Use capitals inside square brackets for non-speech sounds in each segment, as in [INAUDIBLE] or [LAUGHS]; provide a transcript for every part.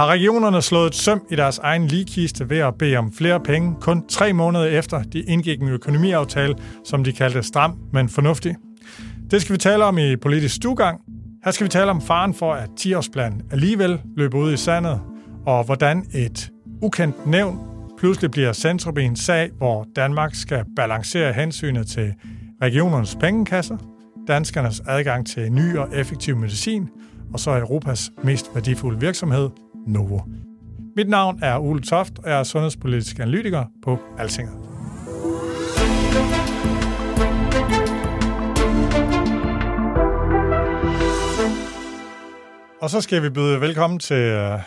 Har regionerne slået et søm i deres egen ligkiste ved at bede om flere penge, kun tre måneder efter de indgik en økonomiaftale, som de kaldte stram, men fornuftig? Det skal vi tale om i politisk stugang. Her skal vi tale om faren for, at 10-årsplanen alligevel løber ud i sandet, og hvordan et ukendt nævn pludselig bliver centrum i en sag, hvor Danmark skal balancere hensynet til regionernes pengekasser, danskernes adgang til ny og effektiv medicin, og så Europas mest værdifulde virksomhed, Novo. Mit navn er Ole Toft, og jeg er sundhedspolitisk analytiker på Altinget. Og så skal vi byde velkommen til øh,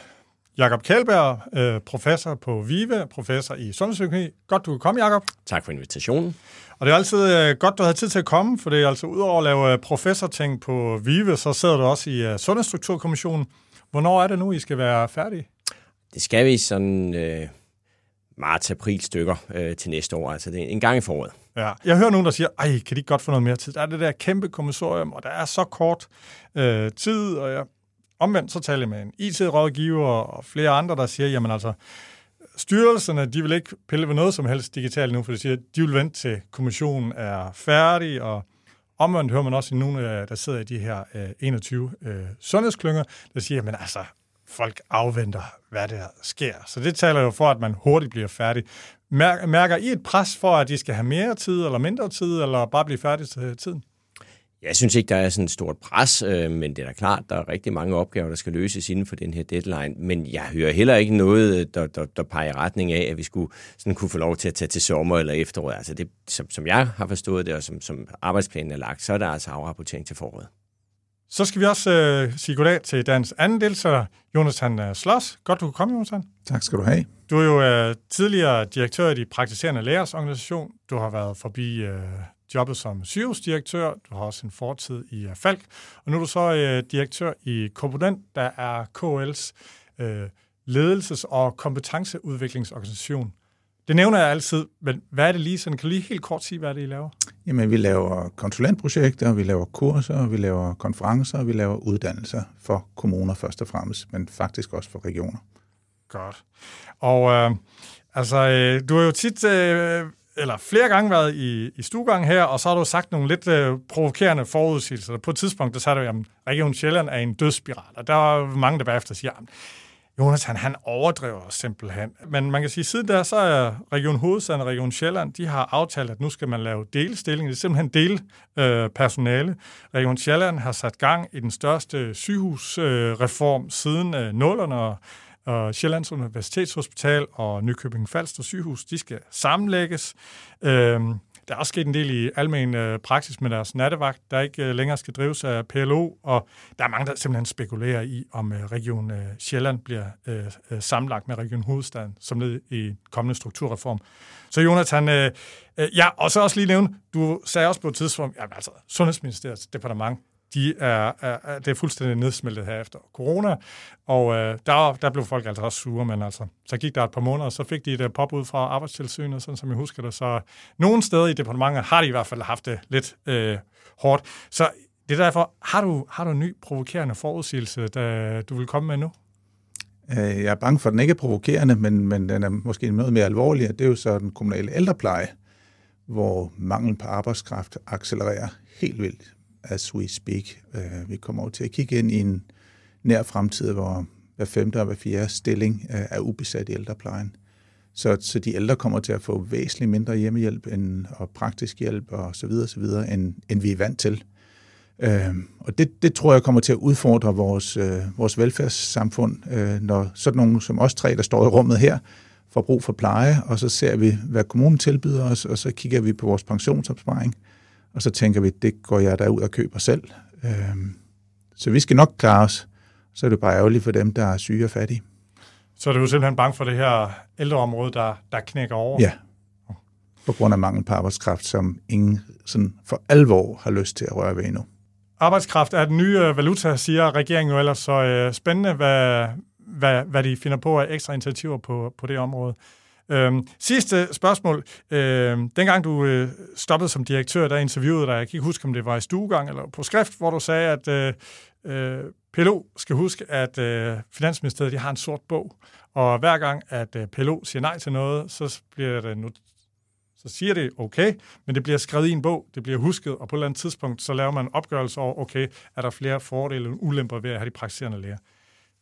Jakob Kjellberg, uh, professor på VIVE, professor i sundhedsøkonomi. Godt, du kan komme, Jakob. Tak for invitationen. Og det er altid uh, godt, du har tid til at komme, for det er altså udover at lave uh, professorting på VIVE, så sidder du også i Sundhedsstrukturkommissionen. Hvornår er det nu, I skal være færdige? Det skal vi sådan øh, marts-april stykker øh, til næste år, altså det er en gang i foråret. Ja. Jeg hører nogen, der siger, ej, kan de ikke godt få noget mere tid? Der er det der kæmpe kommissorium, og der er så kort øh, tid, og jeg, omvendt så taler jeg med en IT-rådgiver og flere andre, der siger, jamen altså, styrelserne, de vil ikke pille ved noget som helst digitalt nu, for de siger, de vil vente til kommissionen er færdig, og omvendt hører man også i nogle, øh, der sidder i de her øh, 21 øh, sundhedsklynger, der siger, men altså, folk afventer, hvad der sker. Så det taler jo for, at man hurtigt bliver færdig. Mærker I et pres for, at de skal have mere tid eller mindre tid, eller bare blive færdige til tiden? Jeg synes ikke, der er sådan et stort pres, øh, men det er da klart, der er rigtig mange opgaver, der skal løses inden for den her deadline. Men jeg hører heller ikke noget, der, der, der peger i retning af, at vi skulle sådan kunne få lov til at tage til sommer eller efterår. Altså det, som, som jeg har forstået det, og som, som arbejdsplanen er lagt, så er der altså afrapportering til foråret. Så skal vi også øh, sige goddag til dagens anden deltager, Jonathan øh, Sloss. Godt, du kunne komme, Jonathan. Tak skal du have. Du er jo øh, tidligere direktør i de praktiserende lægers organisation. Du har været forbi øh, jobbet som sygehusdirektør. Du har også en fortid i uh, Falk. Og nu er du så øh, direktør i Komponent, der er KL's øh, ledelses- og kompetenceudviklingsorganisation. Det nævner jeg altid, men hvad er det lige sådan? Kan du lige helt kort sige, hvad det er, I laver? Jamen, vi laver konsulentprojekter, vi laver kurser, vi laver konferencer, vi laver uddannelser for kommuner først og fremmest, men faktisk også for regioner. Godt. Og øh, altså, øh, du har jo tit, øh, eller flere gange været i, i stuegang her, og så har du sagt nogle lidt øh, provokerende forudsigelser. På et tidspunkt, der sagde du, at Region Sjælland er en dødsspiral, og der var mange, der bagefter siger, at Jonas, han overdriver simpelthen. Men man kan sige, at siden der, så er Region Hovedstaden og Region Sjælland, de har aftalt, at nu skal man lave delestilling. Det er simpelthen del øh, personale. Region Sjælland har sat gang i den største sygehusreform øh, siden øh, nullerne, og og Sjællands Universitetshospital og Nykøbing Falster sygehus, de skal sammenlægges. Øhm, der er også sket en del i almen øh, praksis med deres nattevagt, der ikke øh, længere skal drives af PLO, og der er mange, der simpelthen spekulerer i, om øh, Region øh, Sjælland bliver øh, øh, sammenlagt med Region Hovedstaden som led i kommende strukturreform. Så Jonathan, øh, øh, ja, og så også lige nævne, du sagde også på et tidspunkt, ja, altså Sundhedsministeriets departement, de er, er, det er fuldstændig nedsmeltet her efter corona, og øh, der, der blev folk altså også sure, men altså, så gik der et par måneder, og så fik de et øh, pop ud fra arbejdstilsynet, sådan som jeg husker det, så nogle steder i departementet har de i hvert fald haft det lidt øh, hårdt. Så det er derfor, har du, har du en ny provokerende forudsigelse, der du vil komme med nu? Øh, jeg er bange for, at den ikke er provokerende, men, men den er måske noget mere alvorlig, det er jo så den kommunale ældrepleje, hvor mangel på arbejdskraft accelererer helt vildt as we speak. Uh, vi kommer over til at kigge ind i en nær fremtid, hvor hver femte og hver fjerde stilling uh, er ubesat i ældreplejen. Så, så de ældre kommer til at få væsentligt mindre hjemmehjælp end, og praktisk hjælp og så videre, så videre end, end vi er vant til. Uh, og det, det tror jeg kommer til at udfordre vores, uh, vores velfærdssamfund, uh, når sådan nogen som os tre, der står i rummet her, får brug for pleje, og så ser vi, hvad kommunen tilbyder os, og så kigger vi på vores pensionsopsparing, og så tænker vi, det går jeg der ud og køber selv. Øh, så vi skal nok klare os. Så er det bare ærgerligt for dem, der er syge og fattige. Så er du simpelthen bange for det her ældreområde, der, der knækker over? Ja, på grund af mangel på arbejdskraft, som ingen sådan for alvor har lyst til at røre ved endnu. Arbejdskraft er den nye øh, valuta, siger regeringen jo ellers, så øh, spændende, hvad, hvad, hvad de finder på af ekstra initiativer på, på det område. Øhm, sidste spørgsmål. Øhm, dengang du øh, stoppede som direktør, der interviewede dig, jeg kan ikke huske, om det var i stuegang eller på skrift, hvor du sagde, at øh, øh, PLO skal huske, at øh, Finansministeriet de har en sort bog, og hver gang, at øh, PLO siger nej til noget, så bliver det nu så siger det okay, men det bliver skrevet i en bog, det bliver husket, og på et eller andet tidspunkt, så laver man en opgørelse over, okay, er der flere fordele og ulemper ved at have de praktiserende læger.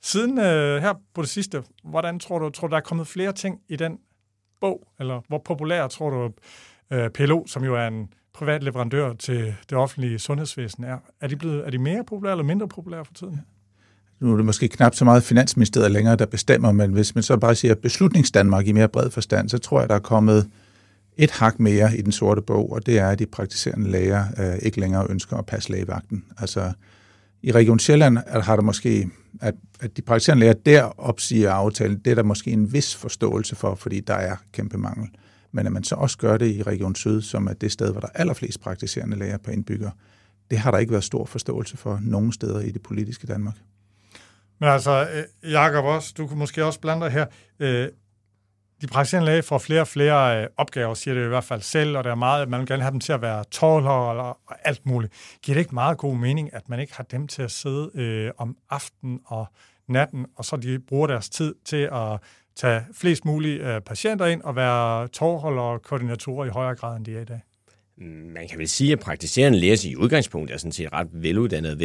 Siden øh, her på det sidste, hvordan tror du, tror du, der er kommet flere ting i den bog, eller hvor populær tror du, øh, PLO, som jo er en privat leverandør til det offentlige sundhedsvæsen, er? Er de, blevet, er de mere populære eller mindre populære for tiden? Nu er det måske knap så meget Finansministeriet længere, der bestemmer, men hvis man så bare siger beslutningsdanmark i mere bred forstand, så tror jeg, der er kommet et hak mere i den sorte bog, og det er, at de praktiserende læger øh, ikke længere ønsker at passe lægevagten. Altså, i Region Sjælland har der måske, at, at de praktiserende læger der opsiger aftalen, det er der måske en vis forståelse for, fordi der er kæmpe mangel. Men at man så også gør det i Region Syd, som er det sted, hvor der er allerflest praktiserende læger per indbygger, det har der ikke været stor forståelse for nogen steder i det politiske Danmark. Men altså, øh, Jakob også, du kunne måske også blande dig her. Øh, de praktiserende læger får flere og flere øh, opgaver, siger det i hvert fald selv, og der er meget, at man vil gerne have dem til at være tålere og alt muligt. Giver det ikke meget god mening, at man ikke har dem til at sidde øh, om aftenen og natten, og så de bruger deres tid til at tage flest mulige øh, patienter ind og være tårholder og koordinatorer i højere grad, end de er i dag? Man kan vel sige, at praktiserende læger i udgangspunkt er sådan set ret veluddannede, og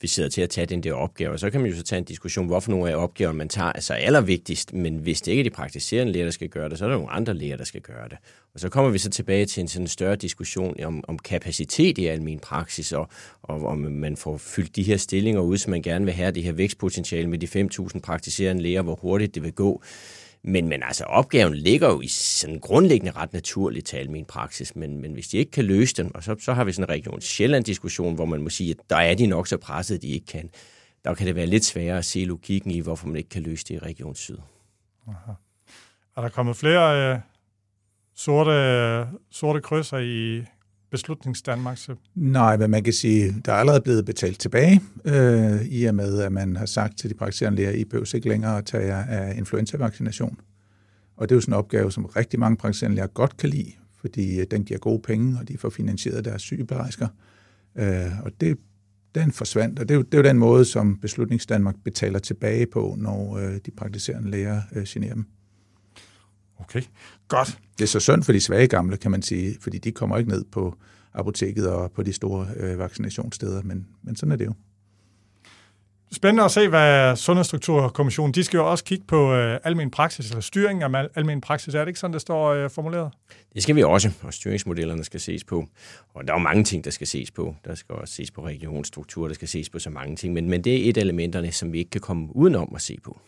kvalificeret til at tage den der opgave. Og så kan man jo så tage en diskussion, hvorfor nogle af opgaverne man tager er så allervigtigst. Men hvis det ikke er de praktiserende læger, der skal gøre det, så er der nogle andre læger, der skal gøre det. Og så kommer vi så tilbage til en sådan større diskussion om, om kapacitet i almen praksis, og, og om man får fyldt de her stillinger ud, som man gerne vil have, det her vækstpotentiale med de 5.000 praktiserende læger, hvor hurtigt det vil gå. Men, men altså, opgaven ligger jo i sådan grundlæggende ret naturligt til almen praksis, men, men hvis de ikke kan løse den, og så, så har vi sådan en Region Sjælland-diskussion, hvor man må sige, at der er de nok så presset, de ikke kan. Der kan det være lidt sværere at se logikken i, hvorfor man ikke kan løse det i Region Syd. Aha. Er der kommet flere øh, sorte, øh, sorte krydser i beslutningsdanmark? Så... Nej, men man kan sige, der er allerede blevet betalt tilbage, øh, i og med, at man har sagt til de praktiserende læger, I behøver ikke længere at tage jer af influenza-vaccination. Og det er jo sådan en opgave, som rigtig mange praktiserende læger godt kan lide, fordi øh, den giver gode penge, og de får finansieret deres sygeplejersker. Øh, og det, den forsvandt, og det er, jo, det er jo den måde, som Beslutningsdanmark betaler tilbage på, når øh, de praktiserende læger øh, generer dem. Okay, godt. Det er så synd for de svage gamle, kan man sige, fordi de kommer ikke ned på apoteket og på de store øh, vaccinationssteder, men, men sådan er det jo. Spændende at se, hvad Sundhedsstrukturkommissionen, de skal jo også kigge på øh, almen praksis, eller styring af al- almen praksis. Er det ikke sådan, det står øh, formuleret? Det skal vi også, og styringsmodellerne skal ses på. Og der er jo mange ting, der skal ses på. Der skal også ses på regionsstruktur, der skal ses på så mange ting. Men, men det er et af elementerne, som vi ikke kan komme udenom at se på.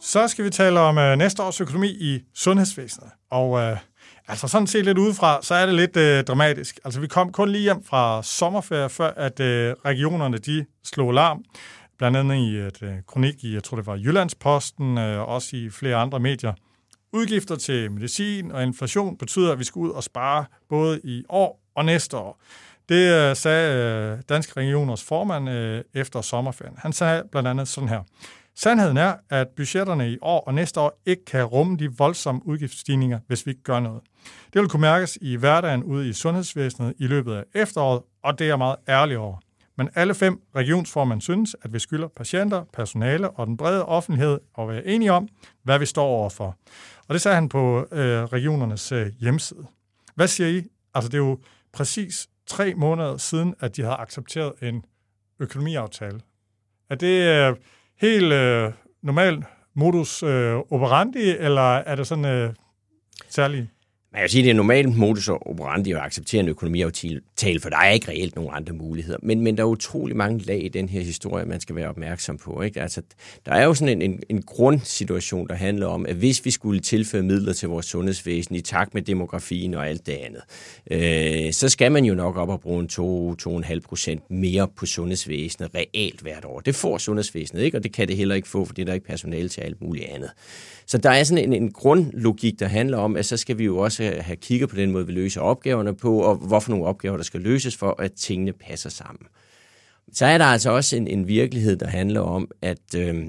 Så skal vi tale om øh, næste års økonomi i sundhedsvæsenet. Og øh, altså sådan set lidt udefra, så er det lidt øh, dramatisk. Altså vi kom kun lige hjem fra sommerferie, før at øh, regionerne de slog alarm. Blandt andet i et øh, kronik i, jeg tror det var Jyllandsposten, øh, også i flere andre medier. Udgifter til medicin og inflation betyder, at vi skal ud og spare både i år og næste år. Det øh, sagde øh, Danske Regioners formand øh, efter sommerferien. Han sagde blandt andet sådan her. Sandheden er, at budgetterne i år og næste år ikke kan rumme de voldsomme udgiftsstigninger, hvis vi ikke gør noget. Det vil kunne mærkes i hverdagen ude i sundhedsvæsenet i løbet af efteråret, og det er jeg meget ærlig over. Men alle fem regionsformand synes, at vi skylder patienter, personale og den brede offentlighed at være enige om, hvad vi står overfor. Og det sagde han på øh, regionernes øh, hjemmeside. Hvad siger I? Altså det er jo præcis tre måneder siden, at de havde accepteret en økonomiaftale. Er det... Øh, helt øh, normal modus øh, operandi, eller er det sådan øh, særligt? Man kan sige, at det er normalt modus operandi at acceptere en økonomiaftale, for der er ikke reelt nogen andre muligheder. Men, men der er utrolig mange lag i den her historie, man skal være opmærksom på. Ikke? Altså, der er jo sådan en, en, en grundsituation, der handler om, at hvis vi skulle tilføre midler til vores sundhedsvæsen i takt med demografien og alt det andet, øh, så skal man jo nok op og bruge en 2-2,5 procent mere på sundhedsvæsenet reelt hvert år. Det får sundhedsvæsenet ikke, og det kan det heller ikke få, fordi der er ikke personale til alt muligt andet. Så der er sådan en, en grundlogik, der handler om, at så skal vi jo også Øh, have kigget på den måde, vi løser opgaverne på, og hvorfor nogle opgaver, der skal løses for, at tingene passer sammen. Så er der altså også en, en virkelighed, der handler om, at øh,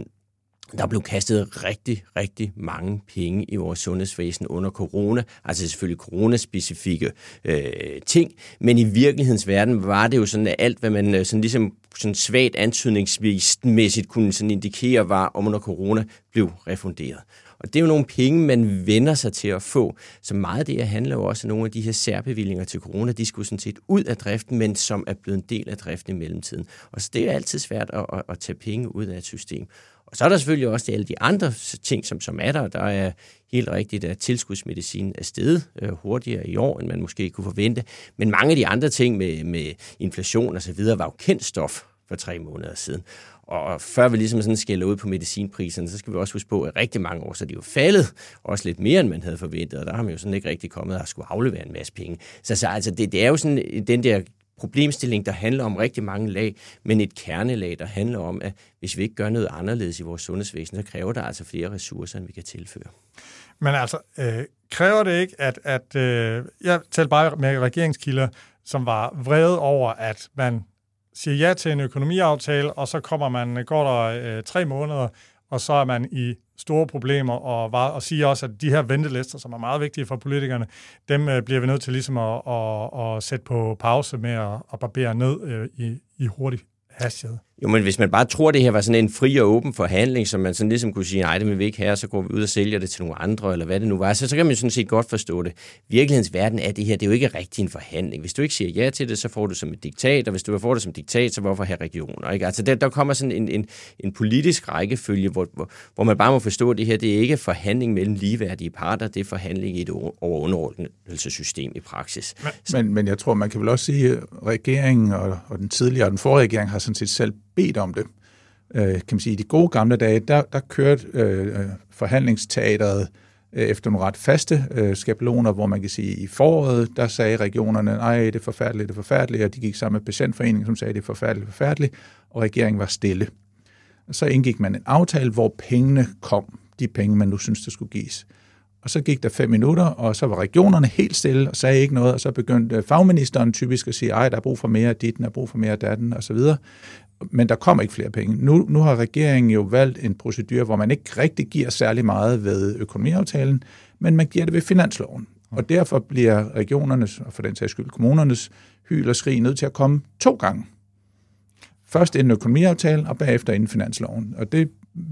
der blev kastet rigtig, rigtig mange penge i vores sundhedsvæsen under corona, altså selvfølgelig coronaspecifikke øh, ting, men i virkelighedens verden var det jo sådan, at alt, hvad man øh, sådan ligesom sådan svagt antydningsmæssigt kunne sådan indikere, var om under corona, blev refunderet. Og det er jo nogle penge, man vender sig til at få. Så meget af det her handler jo også om nogle af de her særbevillinger til corona, de skulle sådan set ud af driften, men som er blevet en del af driften i mellemtiden. Og så det er altid svært at, at, at tage penge ud af et system. Og så er der selvfølgelig også alle de andre ting, som, som er der. Der er helt rigtigt, at tilskudsmedicin er steget øh, hurtigere i år, end man måske kunne forvente. Men mange af de andre ting med, med inflation og så videre var jo kendt stof for tre måneder siden. Og før vi ligesom sådan skælder ud på medicinpriserne, så skal vi også huske på, at rigtig mange år, så er de jo faldet, også lidt mere, end man havde forventet, og der har man jo sådan ikke rigtig kommet og skulle aflevere en masse penge. Så, så altså, det, det er jo sådan den der problemstilling, der handler om rigtig mange lag, men et kernelag, der handler om, at hvis vi ikke gør noget anderledes i vores sundhedsvæsen, så kræver der altså flere ressourcer, end vi kan tilføre. Men altså, øh, kræver det ikke, at, at øh, jeg talte bare med regeringskilder, som var vrede over, at man siger ja til en økonomiaftale, og så kommer man, øh, går der øh, tre måneder, og så er man i store problemer, og, var, og siger også, at de her ventelister, som er meget vigtige for politikerne, dem øh, bliver vi nødt til ligesom at, at, at sætte på pause med at, at barbere ned øh, i, i hurtig hastighed. Jo, men hvis man bare tror, det her var sådan en fri og åben forhandling, som man sådan ligesom kunne sige, nej, det vil vi ikke have, så går vi ud og sælger det til nogle andre, eller hvad det nu var, så, så kan man sådan set godt forstå det. Virkelighedens verden er det her, det er jo ikke rigtig en forhandling. Hvis du ikke siger ja til det, så får du det som et diktat, og hvis du får det som diktat, så hvorfor have regioner? Ikke? Altså der, der kommer sådan en, en, en politisk rækkefølge, hvor, hvor, hvor man bare må forstå, at det her, det er ikke forhandling mellem ligeværdige parter, det er forhandling i et overunderordnelsessystem i praksis. Men, men jeg tror, man kan vel også sige, at regeringen og, og den tidligere og den forrige regering har sådan set selv bedt om det. Øh, kan man sige, i de gode gamle dage, der, der kørte øh, øh, forhandlingsteateret øh, efter nogle ret faste øh, skabeloner, hvor man kan sige, i foråret, der sagde regionerne, nej, det er forfærdeligt, det er forfærdeligt, og de gik sammen med patientforeningen, som sagde, det er forfærdeligt, forfærdeligt, og regeringen var stille. Så indgik man en aftale, hvor pengene kom, de penge, man nu synes, der skulle gives. Og så gik der fem minutter, og så var regionerne helt stille og sagde ikke noget, og så begyndte øh, fagministeren typisk at sige, ej, der er brug for mere af dit, der er brug for mere af datten, og så videre men der kommer ikke flere penge. Nu, nu har regeringen jo valgt en procedur, hvor man ikke rigtig giver særlig meget ved økonomiaftalen, men man giver det ved finansloven. Og derfor bliver regionernes, og for den sags skyld kommunernes, hyl og skrig nødt til at komme to gange. Først inden økonomiaftalen, og bagefter inden finansloven. Og det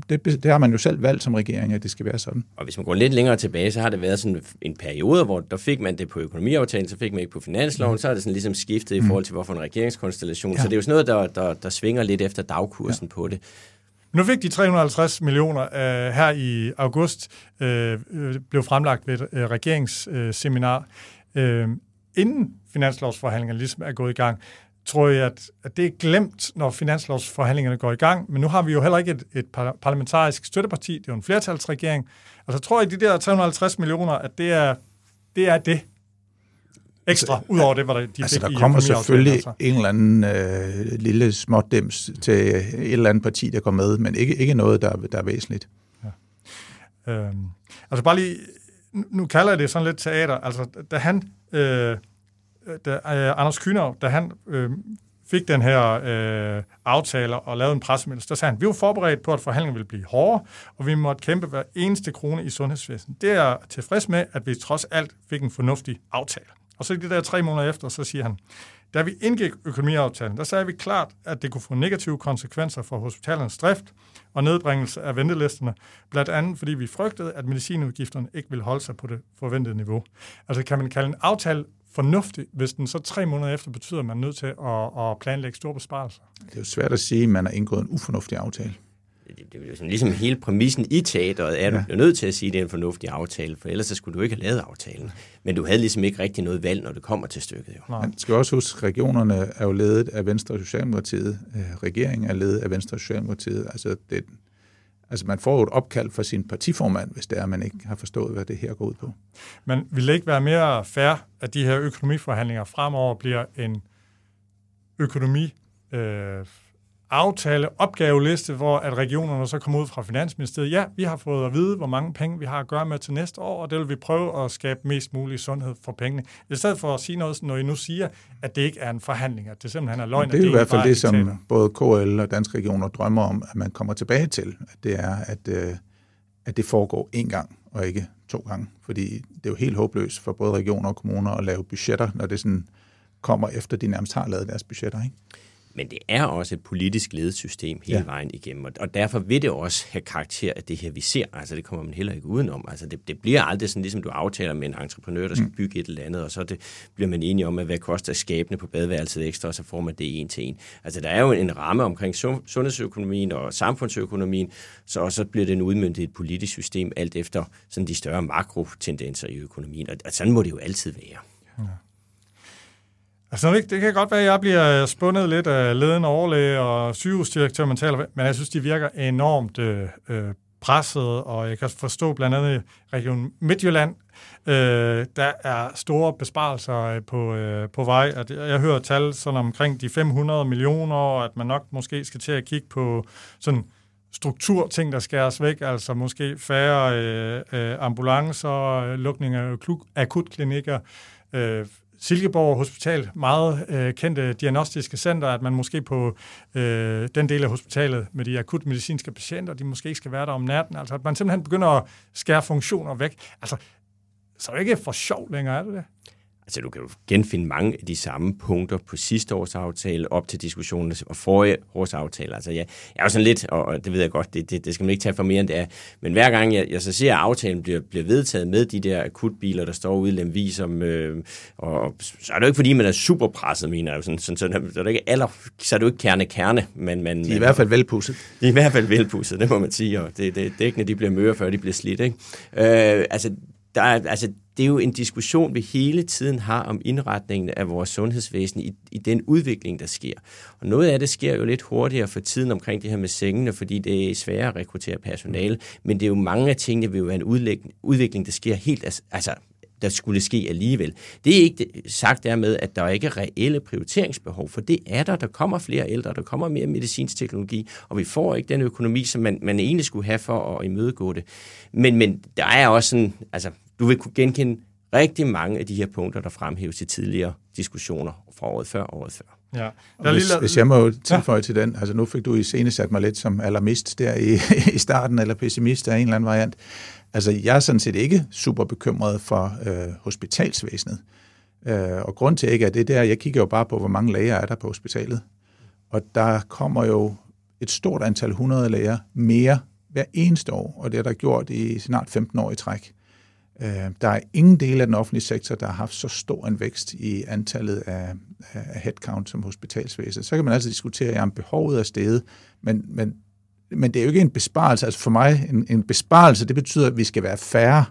det, det har man jo selv valgt som regering, at det skal være sådan. Og hvis man går lidt længere tilbage, så har det været sådan en periode, hvor der fik man det på økonomiaftalen, så fik man ikke på finansloven, mm. så er det sådan ligesom skiftet mm. i forhold til, hvorfor en regeringskonstellation. Ja. Så det er jo sådan noget, der, der, der svinger lidt efter dagkursen ja. på det. Nu fik de 350 millioner øh, her i august, øh, blev fremlagt ved et øh, regeringsseminar. Øh, inden finanslovsforhandlingerne ligesom er gået i gang, tror jeg, at, at det er glemt, når finanslovsforhandlingerne går i gang. Men nu har vi jo heller ikke et, et parlamentarisk støtteparti, det er jo en flertalsregering. Altså tror jeg, de der 350 millioner, at det er det, er det ekstra, altså, udover det, hvad de altså, der kommer selvfølgelig altså. en eller anden øh, lille smådims til et eller andet parti, der går med, men ikke, ikke noget, der, der er væsentligt. Ja. Øhm, altså bare lige, nu kalder jeg det sådan lidt teater, altså da han... Øh, da uh, Anders Kynav, da han uh, fik den her uh, aftale og lavede en pressemeddelelse, der sagde han, vi var forberedt på, at forhandlingen ville blive hårdere, og vi måtte kæmpe hver eneste krone i sundhedsvæsenet. Det er tilfreds med, at vi trods alt fik en fornuftig aftale. Og så de der tre måneder efter, så siger han, da vi indgik økonomiaftalen, der sagde vi klart, at det kunne få negative konsekvenser for hospitalernes drift og nedbringelse af ventelisterne, blandt andet fordi vi frygtede, at medicinudgifterne ikke ville holde sig på det forventede niveau. Altså kan man kalde en aftale fornuftig, hvis den så tre måneder efter betyder, at man er nødt til at, at planlægge store besparelser? Det er jo svært at sige, at man har indgået en ufornuftig aftale. det, det er jo sådan, ligesom hele præmissen i teateret, er, at du nødt til at sige, at det er en fornuftig aftale, for ellers så skulle du ikke have lavet aftalen. Men du havde ligesom ikke rigtig noget valg, når det kommer til stykket. Jo. Man skal også huske, at regionerne er jo ledet af Venstre og Socialdemokratiet. Øh, regeringen er ledet af Venstre og Socialdemokratiet. Altså, det, altså man får jo et opkald fra sin partiformand, hvis det er, at man ikke har forstået, hvad det her går ud på. Men vil det ikke være mere fair, at de her økonomiforhandlinger fremover bliver en økonomi øh, aftale, opgaveliste, hvor at regionerne så kommer ud fra Finansministeriet. Ja, vi har fået at vide, hvor mange penge vi har at gøre med til næste år, og det vil vi prøve at skabe mest mulig sundhed for pengene. I stedet for at sige noget, når I nu siger, at det ikke er en forhandling, at det simpelthen er løgn. Det er det i hvert fald det, som både KL og Danske Regioner drømmer om, at man kommer tilbage til. At det er, at, øh, at det foregår én gang, og ikke to gange. Fordi det er jo helt håbløst for både regioner og kommuner at lave budgetter, når det sådan kommer efter, de nærmest har lavet deres budgetter. Ikke? Men det er også et politisk ledelsessystem hele ja. vejen igennem, og derfor vil det også have karakter af det her, vi ser. Altså det kommer man heller ikke udenom. Altså det, det bliver aldrig sådan, ligesom du aftaler med en entreprenør, der skal mm. bygge et eller andet, og så det, bliver man enige om, at hvad koster skabene på badeværelset ekstra, og så får man det en til en. Altså der er jo en ramme omkring sundhedsøkonomien og samfundsøkonomien, så og så bliver det en udmyndtet et politisk system, alt efter sådan de større makrotendenser i økonomien, og, og sådan må det jo altid være. Ja. Altså, det, det kan godt være, at jeg bliver spundet lidt af ledende overlæge og sygehusdirektør, man taler, men jeg synes, de virker enormt øh, øh presset, og jeg kan forstå blandt andet i Region Midtjylland, øh, der er store besparelser øh, på, øh, på vej. At jeg hører tal sådan omkring de 500 millioner, og at man nok måske skal til at kigge på sådan strukturting, der skæres væk, altså måske færre øh, øh ambulancer, lukning af akutklinikker, øh, Silkeborg Hospital, meget øh, kendte diagnostiske center, at man måske på øh, den del af hospitalet med de akut medicinske patienter, de måske ikke skal være der om natten, altså at man simpelthen begynder at skære funktioner væk. Altså, så er det ikke for sjov længere, er det det? Altså, du kan jo genfinde mange af de samme punkter på sidste års aftale, op til diskussionen og forrige års aftale. Altså, jeg, jeg er jo sådan lidt, og det ved jeg godt, det, det, det skal man ikke tage for mere end det er, men hver gang jeg, jeg så ser, at aftalen bliver, bliver vedtaget med de der akutbiler, der står ude i Lemvi, som, øh, og så er det jo ikke, fordi man er super presset, mener jeg. Sådan, sådan, sådan, så, er det ikke aller, så er det jo ikke kerne-kerne. Men, men, de er i hvert fald velpudset. De er i hvert fald velpudset, det må man sige, og det, det, det er ikke, når de bliver møre, før de bliver slidt. Ikke? Øh, altså, der er, altså, det er jo en diskussion, vi hele tiden har om indretningen af vores sundhedsvæsen i, i den udvikling, der sker. Og noget af det sker jo lidt hurtigere for tiden omkring det her med sengene, fordi det er sværere at rekruttere personale, men det er jo mange af tingene, vil jo være en udvikling, der sker helt, altså der skulle ske alligevel. Det er ikke sagt dermed, at der ikke er reelle prioriteringsbehov, for det er der. Der kommer flere ældre, der kommer mere medicinsk teknologi, og vi får ikke den økonomi, som man, man egentlig skulle have for at imødegå det. Men, men der er også sådan, altså du vil kunne genkende rigtig mange af de her punkter, der fremhæves i tidligere diskussioner fra året før og året før. Ja. Der hvis, lille... hvis jeg må tilføje ja. til den, altså nu fik du i scene sat mig lidt som alarmist der i, [LAUGHS] i starten, eller pessimist af en eller anden variant. Altså jeg er sådan set ikke super bekymret for øh, hospitalsvæsenet. Øh, og grund til ikke er det der, jeg kigger jo bare på, hvor mange læger er der på hospitalet. Og der kommer jo et stort antal 100 læger mere hver eneste år, og det er der gjort i snart 15 år i træk. Øh, der er ingen del af den offentlige sektor, der har haft så stor en vækst i antallet af, af headcount som hospitalsvæsenet. Så kan man altså diskutere, om behovet er steget, men, men, men det er jo ikke en besparelse. Altså for mig, en, en besparelse, det betyder, at vi skal være færre.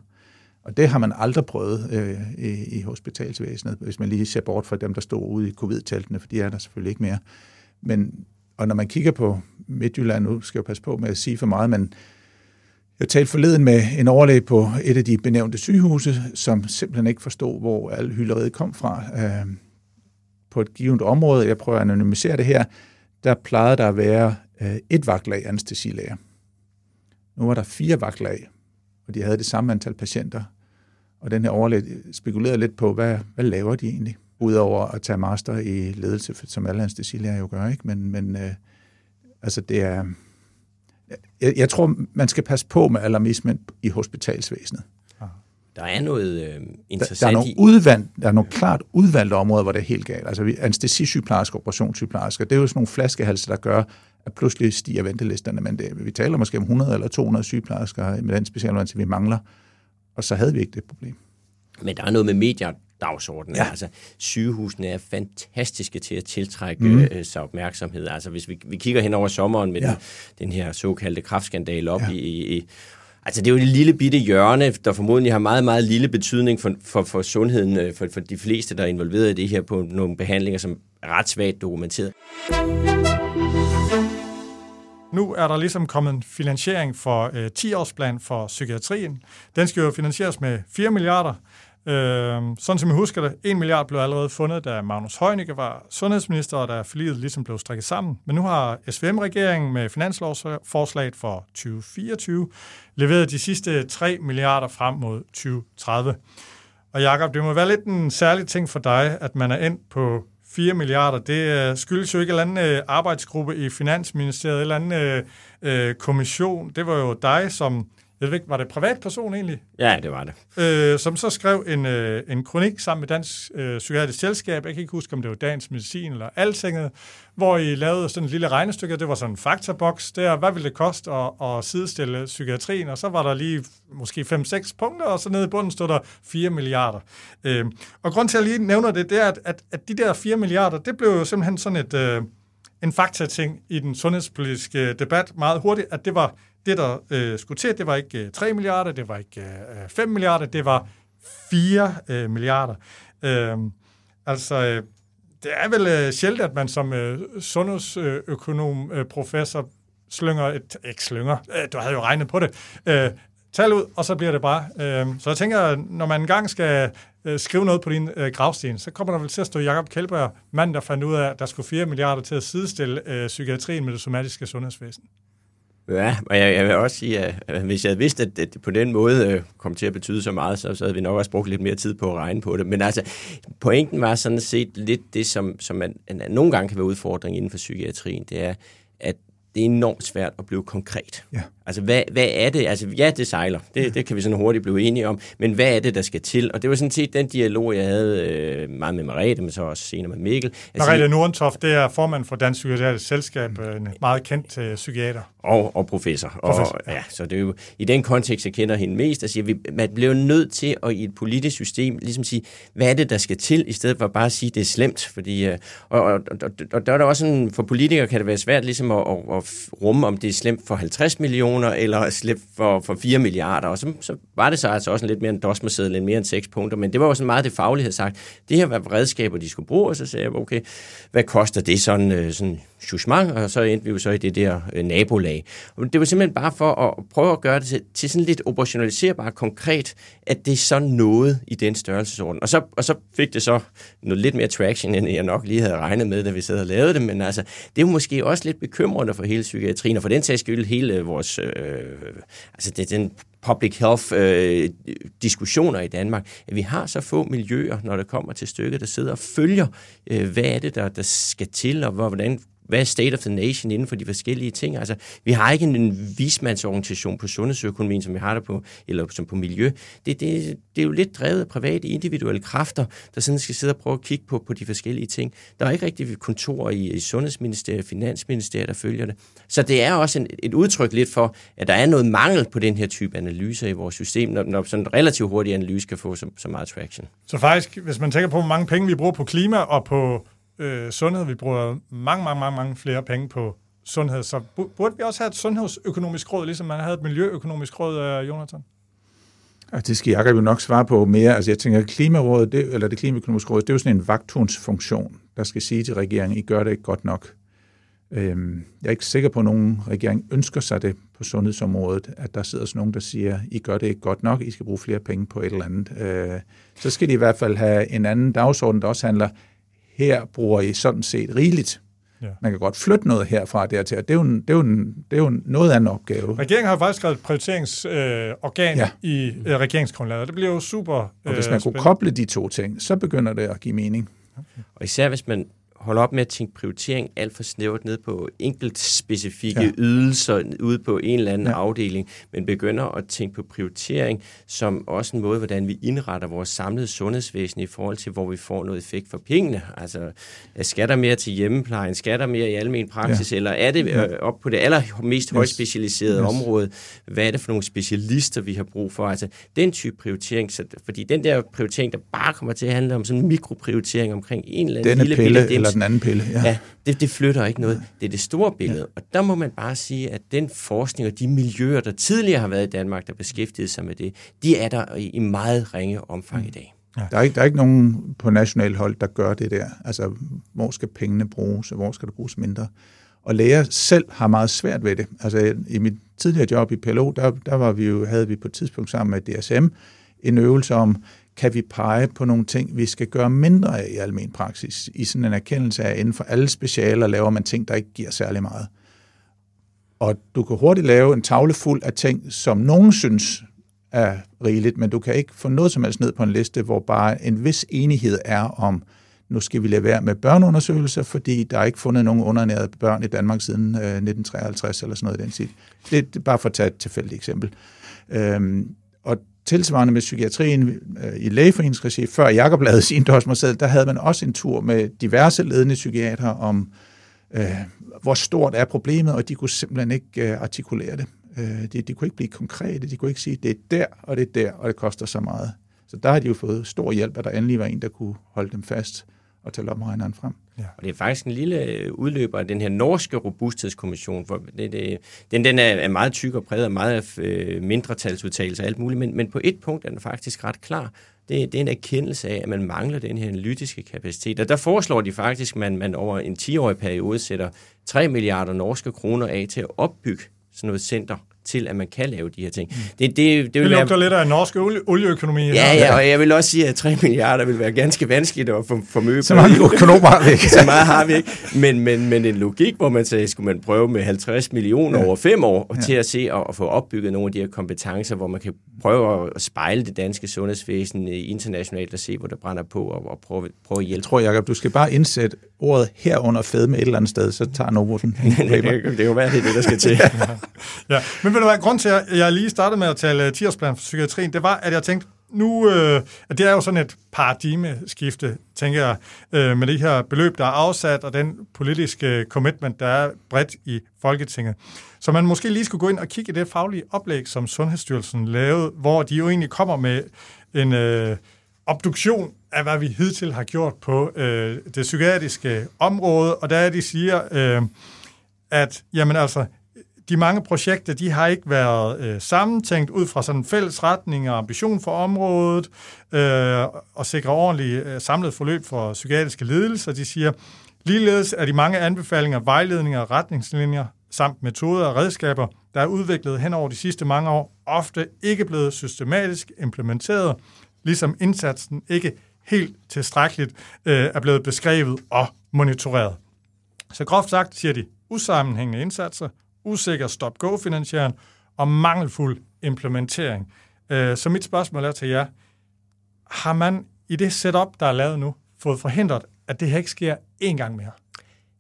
Og det har man aldrig prøvet øh, i, i hospitalsvæsenet, hvis man lige ser bort fra dem, der stod ude i covid-teltene, for de er der selvfølgelig ikke mere. Men, og når man kigger på Midtjylland, nu skal jeg passe på med at sige for meget, men jeg talte forleden med en overlæge på et af de benævnte sygehuse, som simpelthen ikke forstod, hvor al hylderiet kom fra. Øh, på et givet område, jeg prøver at anonymisere det her, der plejede der at være øh, et vagtlag anestesilæger. Nu var der fire vagtlag, og de havde det samme antal patienter. Og den her overlæge øh, spekulerede lidt på, hvad, hvad laver de egentlig? Udover at tage master i ledelse, som alle anestesilæger jo gør, ikke? Men, men øh, altså det er, jeg, jeg tror, man skal passe på med alarmismen i hospitalsvæsenet. Der er noget øh, interessant der, der, er nogle udvalg, der er nogle klart udvalgte områder, hvor det er helt galt. Altså anestesisygeplejersker, operationssygeplejersker, det er jo sådan nogle flaskehalse, der gør, at pludselig stiger ventelisterne. Men det, vi taler måske om 100 eller 200 sygeplejersker med den specialuddannelse, vi mangler. Og så havde vi ikke det problem. Men der er noget med medier, dagsorden. Ja. Altså, sygehusene er fantastiske til at tiltrække mm. øh, sig opmærksomhed. Altså, hvis vi, vi kigger hen over sommeren med ja. den, den her såkaldte kraftskandal op ja. i, i Altså, det er jo et lille bitte hjørne, der formodentlig har meget, meget lille betydning for, for, for sundheden, øh, for, for de fleste, der er involveret i det her på nogle behandlinger, som er ret svagt dokumenteret. Nu er der ligesom kommet en finansiering for øh, 10-årsplan for psykiatrien. Den skal jo finansieres med 4 milliarder. Øh, sådan som jeg husker det, 1 milliard blev allerede fundet, da Magnus Heunicke var sundhedsminister, og da forliget ligesom blev strikket sammen. Men nu har SVM-regeringen med finanslovsforslaget for 2024 leveret de sidste 3 milliarder frem mod 2030. Og Jakob, det må være lidt en særlig ting for dig, at man er endt på 4 milliarder. Det øh, skyldes jo ikke en eller anden øh, arbejdsgruppe i Finansministeriet, en eller anden øh, øh kommission. Det var jo dig, som jeg ved ikke, var det privatperson egentlig? Ja, det var det. Øh, som så skrev en, øh, en kronik sammen med Dansk øh, Psykiatrisk Selskab, jeg kan ikke huske, om det var Dagens Medicin eller Altinget, hvor I lavede sådan et lille regnestykke, det var sådan en faktaboks der, hvad ville det koste at, at sidestille psykiatrien, og så var der lige måske 5-6 punkter, og så nede i bunden stod der 4 milliarder. Øh, og grund til, at jeg lige nævner det, det er, at, at, at de der 4 milliarder, det blev jo simpelthen sådan et... Øh, en faktating i den sundhedspolitiske øh, debat meget hurtigt, at det var det, der øh, skulle til, det var ikke øh, 3 milliarder, det var ikke øh, øh 5 milliarder, det var 4 øh, milliarder. Øh, altså, øh, det er vel øh, sjældent, at man som øh, sundhedsøkonom øh, professor slynger et, ikke slynger, øh, du havde jo regnet på det, øh, tal ud, og så bliver det bare. Øh, så jeg tænker, når man engang skal øh, skrive noget på din øh, gravsten, så kommer der vel til at stå Jakob Kjeldberg, mand, der fandt ud af, at der skulle 4 milliarder til at sidestille øh, psykiatrien med det somatiske sundhedsvæsen. Ja, og jeg, jeg vil også sige, at hvis jeg havde vidst, at det på den måde øh, kom til at betyde så meget, så, så havde vi nok også brugt lidt mere tid på at regne på det. Men altså, pointen var sådan set lidt det, som, som man, man nogle gange kan være udfordring inden for psykiatrien, det er, at det er enormt svært at blive konkret. Ja. Altså, hvad, hvad er det? Altså, ja, det sejler. Det, det kan vi sådan hurtigt blive enige om. Men hvad er det, der skal til? Og det var sådan set den dialog, jeg havde øh, meget med Marete, men så også senere med Mikkel. Altså, Marete Nordentoft, det er formand for Dansk Psykiatrisk Selskab, øh, en meget kendt øh, psykiater. Og, og professor. professor. Og, ja, så det er jo i den kontekst, jeg kender hende mest, at sige, at man bliver nødt til at i et politisk system ligesom sige, hvad er det, der skal til, i stedet for bare at sige, at det er slemt. Fordi, øh, og, og, og, og der er der også sådan, for politikere kan det være svært ligesom at, at, at rumme, om det er slemt for 50 millioner, eller slemt for, for 4 milliarder. Og så, så var det så altså også en lidt mere en dosmerseddel, end mere end 6 punkter. Men det var jo sådan meget det faglige havde sagt. Det her var redskaber, de skulle bruge, og så sagde jeg, okay, hvad koster det sådan, øh, sådan chusmang? Og så endte vi jo så i det der øh, nabolag. Og det var simpelthen bare for at prøve at gøre det til, til sådan lidt operationaliserbart konkret, at det er sådan noget i den størrelsesorden. Og så, og så fik det så noget lidt mere traction, end jeg nok lige havde regnet med, da vi sad og lavede det. Men altså, det er jo måske også lidt bekymrende for hele psykiatrien, og for den sags skyld hele øh, vores... Øh, altså, det, den public health øh, diskussioner i Danmark, at vi har så få miljøer, når det kommer til stykket, der sidder og følger, øh, hvad er det, der, der skal til, og hvordan hvad er state of the nation inden for de forskellige ting? Altså, vi har ikke en, en vismandsorganisation på sundhedsøkonomien, som vi har der på, eller som på miljø. Det, det, det er jo lidt drevet af private, individuelle kræfter, der sådan skal sidde og prøve at kigge på, på de forskellige ting. Der er ikke rigtig kontor i, i Sundhedsministeriet, Finansministeriet, der følger det. Så det er også en, et udtryk lidt for, at der er noget mangel på den her type analyser i vores system, når, når sådan en relativt hurtig analyse kan få så, så meget traction. Så faktisk, hvis man tænker på, hvor mange penge vi bruger på klima og på øh, sundhed. Vi bruger mange, mange, mange, mange flere penge på sundhed. Så burde vi også have et sundhedsøkonomisk råd, ligesom man havde et miljøøkonomisk råd, øh, Jonathan? Ja, det skal Jacob jo nok svare på mere. Altså, jeg tænker, at Klimarådet, det, eller det klimaøkonomiske råd, det er jo sådan en vagtonsfunktion, der skal sige til regeringen, I gør det ikke godt nok. Øhm, jeg er ikke sikker på, at nogen regering ønsker sig det på sundhedsområdet, at der sidder sådan nogen, der siger, I gør det ikke godt nok, I skal bruge flere penge på et eller andet. Øh, så skal de i hvert fald have en anden dagsorden, der også handler, her bruger I sådan set rigeligt. Ja. Man kan godt flytte noget herfra og dertil, det er jo, en, det er jo, en, det er jo noget af en opgave. Regeringen har faktisk skrevet et prioriteringsorgan øh, ja. i øh, regeringsgrundlaget, det bliver jo super Og hvis man øh, kunne koble de to ting, så begynder det at give mening. Okay. Og især hvis man holde op med at tænke prioritering alt for snævert ned på enkelt specifikke ja. ydelser ude på en eller anden ja. afdeling, men begynder at tænke på prioritering som også en måde, hvordan vi indretter vores samlede sundhedsvæsen i forhold til, hvor vi får noget effekt for pengene. Altså, skal der mere til hjemmeplejen? Skal der mere i almen praksis? Ja. Eller er det øh, op på det allermest yes. højspecialiserede yes. område? Hvad er det for nogle specialister, vi har brug for? Altså, den type prioritering, så, fordi den der prioritering, der bare kommer til at handle om sådan en mikroprioritering omkring en eller anden Denne lille pille bitte den anden pille. Ja, ja det, det flytter ikke noget. Det er det store billede. Ja. Og der må man bare sige, at den forskning og de miljøer, der tidligere har været i Danmark, der beskæftigede sig med det, de er der i meget ringe omfang mm. i dag. Ja. Der, er ikke, der er ikke nogen på national hold, der gør det der. Altså, hvor skal pengene bruges, og hvor skal der bruges mindre? Og læger selv har meget svært ved det. Altså, i mit tidligere job i PLO, der, der var vi jo, havde vi på et tidspunkt sammen med DSM en øvelse om, kan vi pege på nogle ting, vi skal gøre mindre af i almen praksis, i sådan en erkendelse af, at inden for alle specialer laver man ting, der ikke giver særlig meget. Og du kan hurtigt lave en tavle fuld af ting, som nogen synes er rigeligt, men du kan ikke få noget som helst ned på en liste, hvor bare en vis enighed er om, nu skal vi lade være med børneundersøgelser, fordi der er ikke fundet nogen undernærede børn i Danmark siden øh, 1953 eller sådan noget i den tid. Det er bare for at tage et tilfældigt eksempel. Øhm, og tilsvarende med psykiatrien øh, i lægeforeningsregi, før Jacob lavede sin dosmerseddel, der havde man også en tur med diverse ledende psykiater om, øh, hvor stort er problemet, og de kunne simpelthen ikke øh, artikulere det. Øh, de, de kunne ikke blive konkrete, de kunne ikke sige, det er der, og det er der, og det koster så meget. Så der har de jo fået stor hjælp, at der endelig var en, der kunne holde dem fast og tage lommeregneren frem. Ja. Og det er faktisk en lille øh, udløber af den her norske robusthedskommission, for det, det, den, den er meget tyk og præget af meget af øh, mindretalsudtalelser og alt muligt, men, men på et punkt er den faktisk ret klar. Det, det er en erkendelse af, at man mangler den her analytiske kapacitet. Og der foreslår de faktisk, at man, man over en 10-årig periode sætter 3 milliarder norske kroner af til at opbygge sådan noget center til, at man kan lave de her ting. Mm. Det, det, det, det, vil lugter være... lidt af norsk olie, olieøkonomi. Ja, ja, og jeg vil også sige, at 3 [LAUGHS] milliarder vil være ganske vanskeligt at formøbe. Så mange økonomer har vi [LAUGHS] ikke. Så meget har vi ikke. Men, men, men en logik, hvor man sagde, skulle man prøve med 50 millioner ja. over fem år, og ja. til at se og, og få opbygget nogle af de her kompetencer, hvor man kan prøve at spejle det danske sundhedsvæsen internationalt og se, hvor det brænder på, og, og prøve, prøve at hjælpe. Jeg tror, Jacob, du skal bare indsætte ordet herunder fedme et eller andet sted, så tager Novo den. det, [LAUGHS] det kan jo være, det er det, der skal til. ja. Men ved du hvad, grund til, at jeg lige startede med at tale øh, 10 for psykiatrien, det var, at jeg tænkte, nu, øh, at det er jo sådan et paradigmeskifte, tænker jeg, øh, med det her beløb, der er afsat, og den politiske øh, commitment, der er bredt i Folketinget. Så man måske lige skulle gå ind og kigge i det faglige oplæg, som Sundhedsstyrelsen lavede, hvor de jo egentlig kommer med en øh, obduktion af, hvad vi hidtil har gjort på øh, det psykiatriske område, og der er de siger, øh, at jamen altså, de mange projekter, de har ikke været øh, sammentænkt ud fra sådan en fælles retning og ambition for området, øh, og sikre ordentligt øh, samlet forløb for psykiatriske lidelser. De siger, ligeledes er de mange anbefalinger, vejledninger og retningslinjer samt metoder og redskaber, der er udviklet hen over de sidste mange år, ofte ikke blevet systematisk implementeret, ligesom indsatsen ikke helt tilstrækkeligt øh, er blevet beskrevet og monitoreret. Så groft sagt siger de usammenhængende indsatser, usikker stop-go-finansiering og mangelfuld implementering. Øh, så mit spørgsmål er til jer, har man i det setup, der er lavet nu, fået forhindret, at det her ikke sker én gang mere?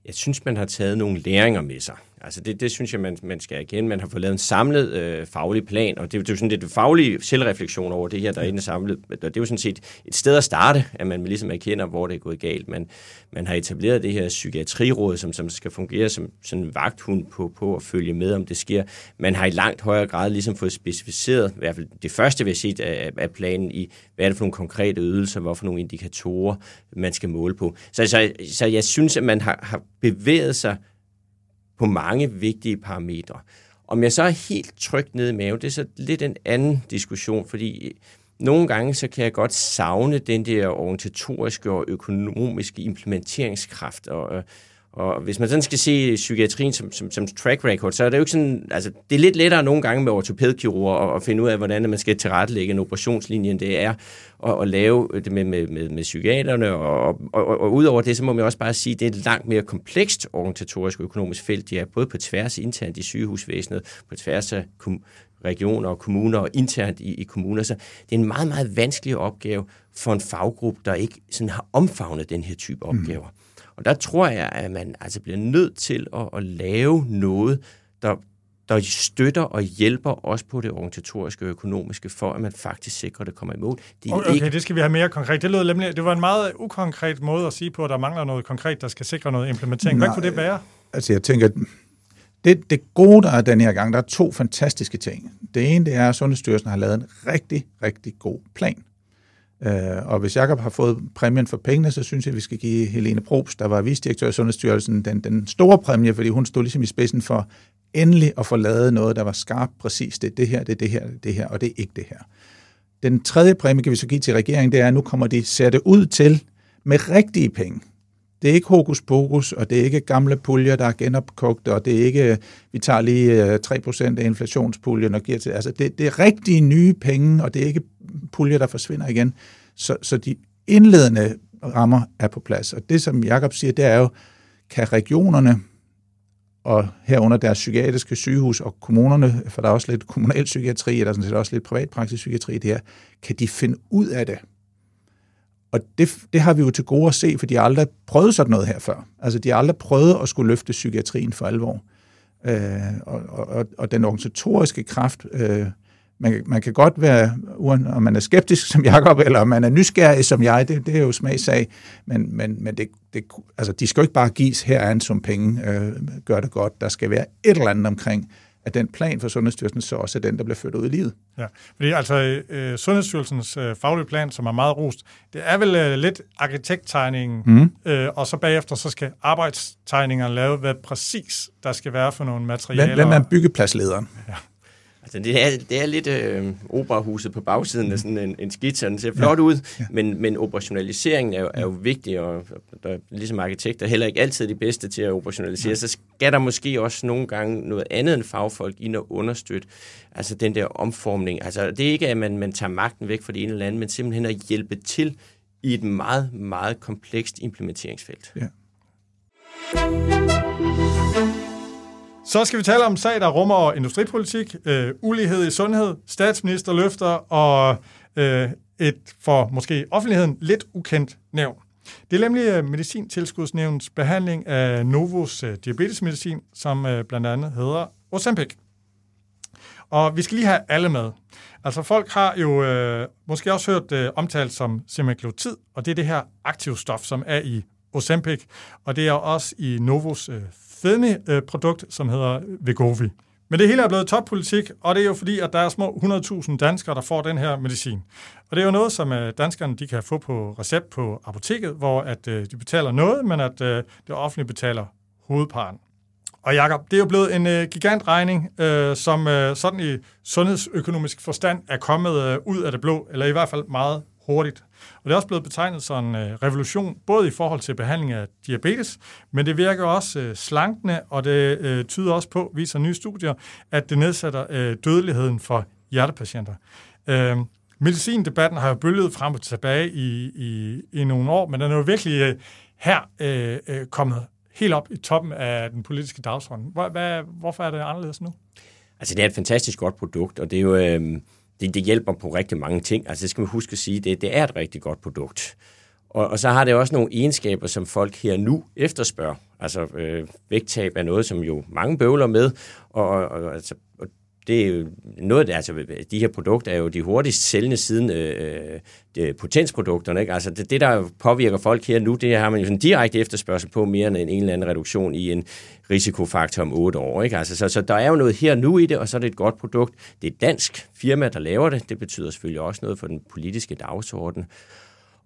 Jeg synes, man har taget nogle læringer med sig. Altså det, det synes jeg, man, man skal erkende. Man har fået lavet en samlet øh, faglig plan, og det, det er jo sådan lidt faglig selvreflektion over det her, der er inde samlet. Og det er jo sådan set et sted at starte, at man ligesom erkender, hvor det er gået galt. Man, man har etableret det her psykiatriråd, som, som skal fungere som sådan en vagthund på, på at følge med, om det sker. Man har i langt højere grad ligesom fået specificeret, i hvert fald det første, vi har set af, af planen i, hvad er det for nogle konkrete ydelser, hvad for nogle indikatorer, man skal måle på. Så, så, så jeg synes, at man har, har bevæget sig på mange vigtige parametre. Om jeg så er helt trygt nede i maven, det er så lidt en anden diskussion, fordi øh, nogle gange så kan jeg godt savne den der organisatoriske og økonomiske implementeringskraft, og, øh, og hvis man sådan skal se psykiatrien som, som, som track record, så er det jo ikke sådan, altså det er lidt lettere nogle gange med ortopædkirurger at, at finde ud af, hvordan man skal tilrettelægge en operationslinje, end det er at, at lave det med, med, med, med psykiaterne. Og, og, og, og udover det, så må man også bare sige, at det er et langt mere komplekst organisatorisk og økonomisk felt, de er både på tværs internt i sygehusvæsenet, på tværs af regioner og kommuner og internt i, i kommuner. Så det er en meget, meget vanskelig opgave for en faggruppe, der ikke sådan har omfavnet den her type opgaver. Mm. Og der tror jeg, at man altså bliver nødt til at, at lave noget, der, der støtter og hjælper os på det organisatoriske og økonomiske, for at man faktisk sikrer, at det kommer i mål. Det er okay, ikke... det skal vi have mere konkret. Det, lød nemlig, det var en meget ukonkret måde at sige på, at der mangler noget konkret, der skal sikre noget implementering. Hvad Nej, kunne det være? Altså jeg tænker, det, det gode, der er den her gang, der er to fantastiske ting. Det ene, det er, at Sundhedsstyrelsen har lavet en rigtig, rigtig god plan. Øh, og hvis Jakob har fået præmien for pengene, så synes jeg, at vi skal give Helene Probst, der var visdirektør i Sundhedsstyrelsen, den, den store præmie, fordi hun stod ligesom i spidsen for endelig at få lavet noget, der var skarpt præcis. Det er det her, det er det her, det er det her, og det er ikke det her. Den tredje præmie kan vi så give til regeringen, det er, at nu kommer de sætte ud til med rigtige penge. Det er ikke hokus pokus, og det er ikke gamle puljer, der er genopkogt, og det er ikke, vi tager lige øh, 3% af inflationspuljen og giver til. Altså, det, det er rigtige nye penge, og det er ikke puljer, der forsvinder igen. Så, så de indledende rammer er på plads. Og det, som Jakob siger, det er jo, kan regionerne og herunder deres psykiatriske sygehus og kommunerne, for der er også lidt kommunal psykiatri, og der er sådan set også lidt privatpraktisk psykiatri det her, kan de finde ud af det? Og det, det har vi jo til gode at se, for de har aldrig prøvet sådan noget her før. Altså, de har aldrig prøvet at skulle løfte psykiatrien for alvor. Øh, og, og, og den organisatoriske kraft øh, man, man kan godt være, om man er skeptisk som Jakob, eller om man er nysgerrig som jeg, det, det er jo smagsag, men, men, men det, det, altså, de skal jo ikke bare gives, her er en sum penge, øh, gør det godt. Der skal være et eller andet omkring, at den plan for Sundhedsstyrelsen så også er den, der bliver ført ud i livet. Ja, fordi altså øh, Sundhedsstyrelsens øh, faglige plan, som er meget rost, det er vel øh, lidt arkitekttegningen, mm. øh, og så bagefter så skal arbejdstegningerne lave, hvad præcis der skal være for nogle materialer. Hvem, hvem er byggepladslederen? Ja. Altså, det, er, det er lidt øh, operahuset på bagsiden af sådan en, en skitse, den ser flot ja. ud, ja. Men, men operationaliseringen er jo, er jo vigtig, og der, ligesom arkitekter heller ikke altid de bedste til at operationalisere, ja. så skal der måske også nogle gange noget andet end fagfolk ind og understøtte altså den der omformning. Altså, det er ikke, at man, man tager magten væk fra det ene eller andet, men simpelthen at hjælpe til i et meget, meget komplekst implementeringsfelt. Ja. Så skal vi tale om sag, der rummer industripolitik, øh, ulighed i sundhed, statsministerløfter og øh, et for måske offentligheden lidt ukendt nævn. Det er nemlig øh, medicintilskudsnævnets behandling af Novos øh, diabetesmedicin, som øh, blandt andet hedder Ozempic. Og vi skal lige have alle med. Altså folk har jo øh, måske også hørt øh, omtalt som semaglutid, og det er det her aktive stof, som er i Ozempic, og det er også i Novos øh, fedme-produkt, øh, som hedder øh, Vegovi. Men det hele er blevet toppolitik, og det er jo fordi, at der er små 100.000 danskere, der får den her medicin. Og det er jo noget, som øh, danskerne de kan få på recept på apoteket, hvor at de betaler noget, men at det offentlige betaler hovedparten. Og Jakob, det er jo blevet en øh, gigantregning, øh, som øh, sådan i sundhedsøkonomisk forstand er kommet øh, ud af det blå, eller i hvert fald meget hurtigt. Og det er også blevet betegnet som en øh, revolution, både i forhold til behandling af diabetes, men det virker også øh, slankende, og det øh, tyder også på, viser nye studier, at det nedsætter øh, dødeligheden for hjertepatienter. Øh, medicindebatten har jo bølget frem og tilbage i, i, i nogle år, men den er jo virkelig øh, her øh, kommet helt op i toppen af den politiske dagsorden. Hvor, hvad, hvorfor er det anderledes nu? Altså, det er et fantastisk godt produkt, og det er jo... Øh det, det hjælper på rigtig mange ting. Altså det skal man huske at sige, det, det er et rigtig godt produkt. Og, og så har det også nogle egenskaber, som folk her nu efterspørger. Altså øh, vægttab er noget, som jo mange bøvler med, og, og, og altså, det er jo noget, altså, de her produkter er jo de hurtigst sælgende siden øh, øh de potensprodukterne. Ikke? Altså det, det, der påvirker folk her nu, det har man jo sådan direkte efterspørgsel på mere end en, en eller anden reduktion i en risikofaktor om otte år. Ikke? Altså, så, så der er jo noget her nu i det, og så er det et godt produkt. Det er et dansk firma, der laver det. Det betyder selvfølgelig også noget for den politiske dagsorden.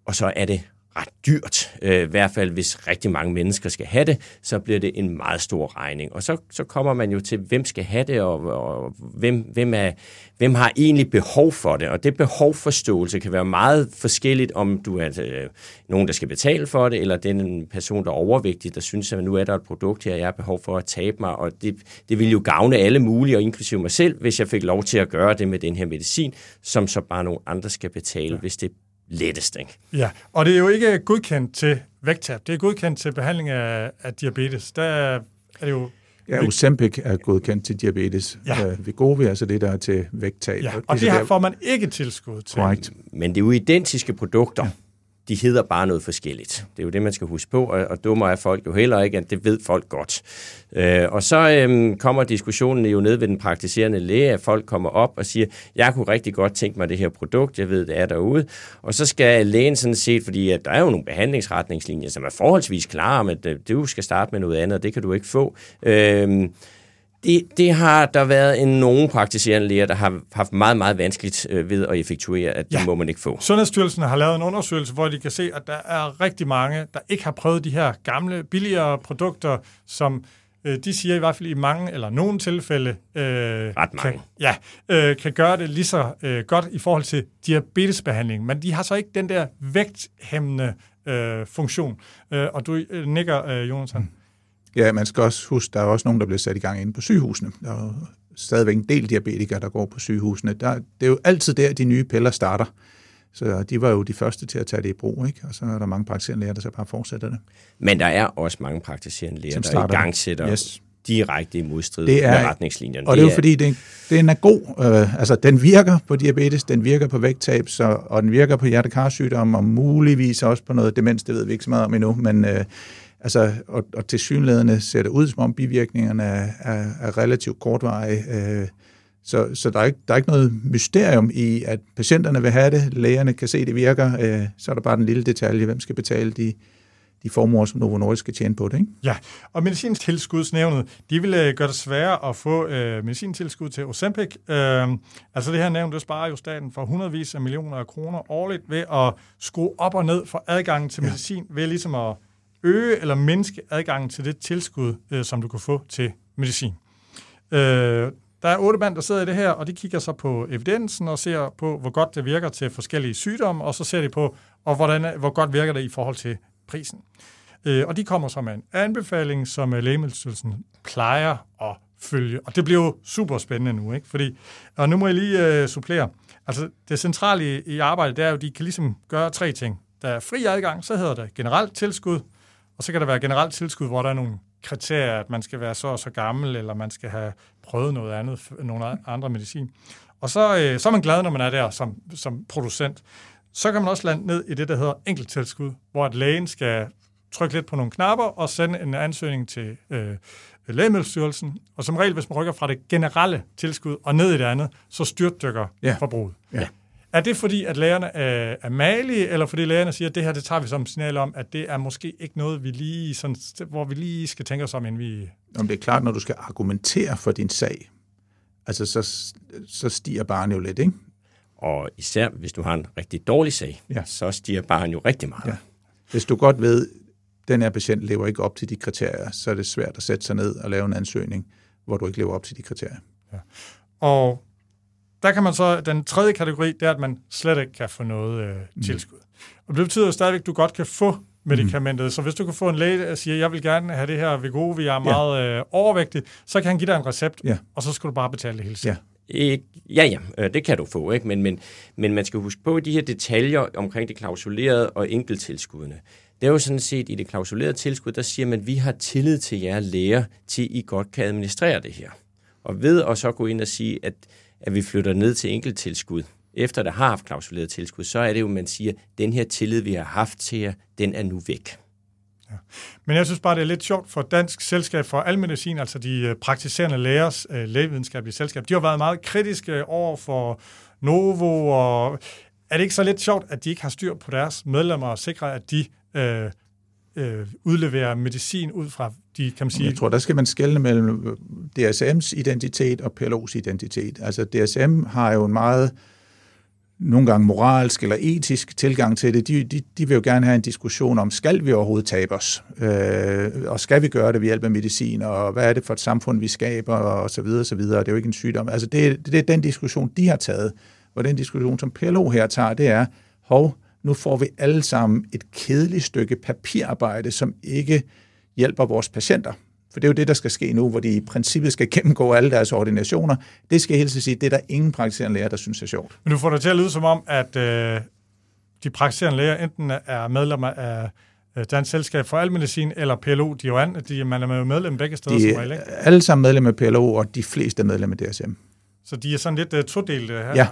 Og så er det ret dyrt. Øh, I hvert fald, hvis rigtig mange mennesker skal have det, så bliver det en meget stor regning. Og så, så kommer man jo til, hvem skal have det, og, og hvem, hvem, er, hvem har egentlig behov for det. Og det behovforståelse kan være meget forskelligt, om du er øh, nogen, der skal betale for det, eller den person, der er overvægtig, der synes, at nu er der et produkt her, jeg har behov for at tabe mig. Og det, det vil jo gavne alle mulige, og inklusive mig selv, hvis jeg fik lov til at gøre det med den her medicin, som så bare nogle andre skal betale, ja. hvis det lettest. Ikke? Ja, og det er jo ikke godkendt til vægttab. Det er godkendt til behandling af, af diabetes. Der er det jo Ja, Ozempic er godkendt til diabetes. Ja. Øh, Wegovy er altså det, der er til vægttab. Ja, og så det her der- får man ikke tilskud til. Korrekt. Men det er jo identiske produkter. Ja. De hedder bare noget forskelligt. Det er jo det, man skal huske på, og, og dummer er folk jo heller ikke, at det ved folk godt. Øh, og så øh, kommer diskussionen jo ned ved den praktiserende læge, at folk kommer op og siger, jeg kunne rigtig godt tænke mig det her produkt, jeg ved, det er derude. Og så skal lægen sådan set, fordi at der er jo nogle behandlingsretningslinjer, som er forholdsvis klare men du skal starte med noget andet, og det kan du ikke få. Øh, det, det har der været en nogen praktiserende læger, der har haft meget, meget vanskeligt øh, ved at effektuere, at det Ja. må man ikke få. Sundhedsstyrelsen har lavet en undersøgelse, hvor de kan se, at der er rigtig mange, der ikke har prøvet de her gamle, billigere produkter, som øh, de siger i hvert fald i mange eller nogle tilfælde, øh, Ret mange. Kan, ja, øh, kan gøre det lige så øh, godt i forhold til diabetesbehandling. Men de har så ikke den der vægthæmmende øh, funktion. Øh, og du øh, nikker, øh, Jonathan. Ja, man skal også huske, der er også nogen, der bliver sat i gang inde på sygehusene. Der er stadigvæk en del diabetikere, der går på sygehusene. Der, det er jo altid der, de nye piller starter. Så de var jo de første til at tage det i brug, ikke? Og så er der mange praktiserende læger, der så bare fortsætter det. Men der er også mange praktiserende læger, der i det. gang sætter Yes. direkte i modstrid Det er- med retningslinjerne. Og det er jo fordi, det, den er god. Øh, altså, den virker på diabetes, den virker på vægttab, så, og den virker på hjertekarsygdomme, og muligvis også på noget demens, det ved vi ikke så meget om endnu, men øh, altså, og, og til synlædende ser det ud, som om bivirkningerne er, er, er relativt kortvarige. Øh, så, så der, er ikke, der er ikke noget mysterium i, at patienterne vil have det, lægerne kan se, det virker, øh, så er der bare den lille detalje, hvem skal betale de, de formuer, som Novo Nordisk skal tjene på det, ikke? Ja, og medicintilskudsnævnet, de vil øh, gøre det sværere at få øh, medicintilskud til Ozempic. Øh, altså det her nævn, det sparer jo staten for hundredvis af millioner af kroner årligt ved at skrue op og ned for adgangen til medicin, ved ligesom at øge eller mindske adgangen til det tilskud, øh, som du kan få til medicin. Øh, der er otte mand, der sidder i det her, og de kigger så på evidensen og ser på, hvor godt det virker til forskellige sygdomme, og så ser de på, og hvordan, hvor godt virker det i forhold til prisen. Øh, og de kommer så med en anbefaling, som øh, Lægemiddelstyrelsen plejer at følge. Og det bliver jo super spændende nu, ikke? Fordi, og nu må jeg lige øh, supplere. Altså, det centrale i, i arbejdet, det er jo, at de kan ligesom gøre tre ting. Der er fri adgang, så hedder det generelt tilskud, og så kan der være generelt tilskud, hvor der er nogle kriterier, at man skal være så og så gammel, eller man skal have prøvet noget andet, nogle andre medicin. Og så, øh, så er man glad, når man er der som, som producent. Så kan man også lande ned i det, der hedder enkelttilskud, hvor at lægen skal trykke lidt på nogle knapper og sende en ansøgning til øh, Lægemiddelstyrelsen. Og som regel, hvis man rykker fra det generelle tilskud og ned i det andet, så styrtdykker Ja. forbruget. Ja. Er det fordi, at lægerne er, er malige, eller fordi lægerne siger, at det her, det tager vi som signal om, at det er måske ikke noget, vi lige, sådan, hvor vi lige skal tænke os om, inden vi... Om det er klart, når du skal argumentere for din sag, altså så, så stiger barnet jo lidt, ikke? Og især hvis du har en rigtig dårlig sag, Ja. så stiger barn jo rigtig meget. Ja. Hvis du godt ved, at den her patient lever ikke op til de kriterier, så er det svært at sætte sig ned og lave en ansøgning, hvor du ikke lever op til de kriterier. Og der kan man så, den tredje kategori, det er, at man slet ikke kan få noget øh, tilskud. Og det betyder jo stadigvæk, at du godt kan få medicamentet. Mm. Så hvis du kan få en læge, der siger, jeg vil gerne have det her Wegovy, jeg er meget øh, overvægtig, så kan han give dig en recept, Ja. og så skal du bare betale det hele selv. Ja. Ikke- Ja, ja, øh, det kan du få, ikke? Men, men, men man skal huske på de her detaljer omkring det klausulerede og enkelttilskuddene. Det er jo sådan set i det klausulerede tilskud, der siger man, at vi har tillid til jer læger, til I godt kan administrere det her. Og ved at så gå ind og sige, at, at vi flytter ned til enkelttilskud, efter der har haft klausuleret tilskud, så er det jo, man siger, at den her tillid, vi har haft til jer, den er nu væk. Men jeg synes bare, det er lidt sjovt for Dansk Selskab for Almedicin, altså de øh, praktiserende lægers øh, lægevidenskabelige selskab. De har været meget kritiske over for Novo, og er det ikke så lidt sjovt, at de ikke har styr på deres medlemmer og sikrer, at de øh, øh, udleverer medicin ud fra de, kan man sige... Jeg tror, der skal man skelne mellem øh, DSM's identitet og PLO's identitet. Altså DSM har jo en meget nogle gange moralsk eller etisk tilgang til det. De, de, de vil jo gerne have en diskussion om, skal vi overhovedet tabe os? Øh, og skal vi gøre det ved hjælp af medicin? Og hvad er det for et samfund, vi skaber? Og så videre, og så videre. Det er jo ikke en sygdom. Altså det, det er den diskussion, de har taget. Og den diskussion, som PLO her tager, det er, hov, nu får vi alle sammen et kedeligt stykke papirarbejde, som ikke hjælper vores patienter. For det er jo det, der skal ske nu, hvor de i princippet skal gennemgå alle deres ordinationer. Det skal jeg helt sige, det er der ingen praktiserende læger, der synes er sjovt. Men du får det til at lyde som om, at øh, de praktiserende læger enten er medlemmer af øh, Dansk Selskab for Almedicin, eller PLO, de er jo, an, de, man er jo medlem begge steder De som regel, ikke? alle sammen medlem af PLO, og de fleste er medlem af DSM. Så de er sådan lidt uh, todelt her. Ja.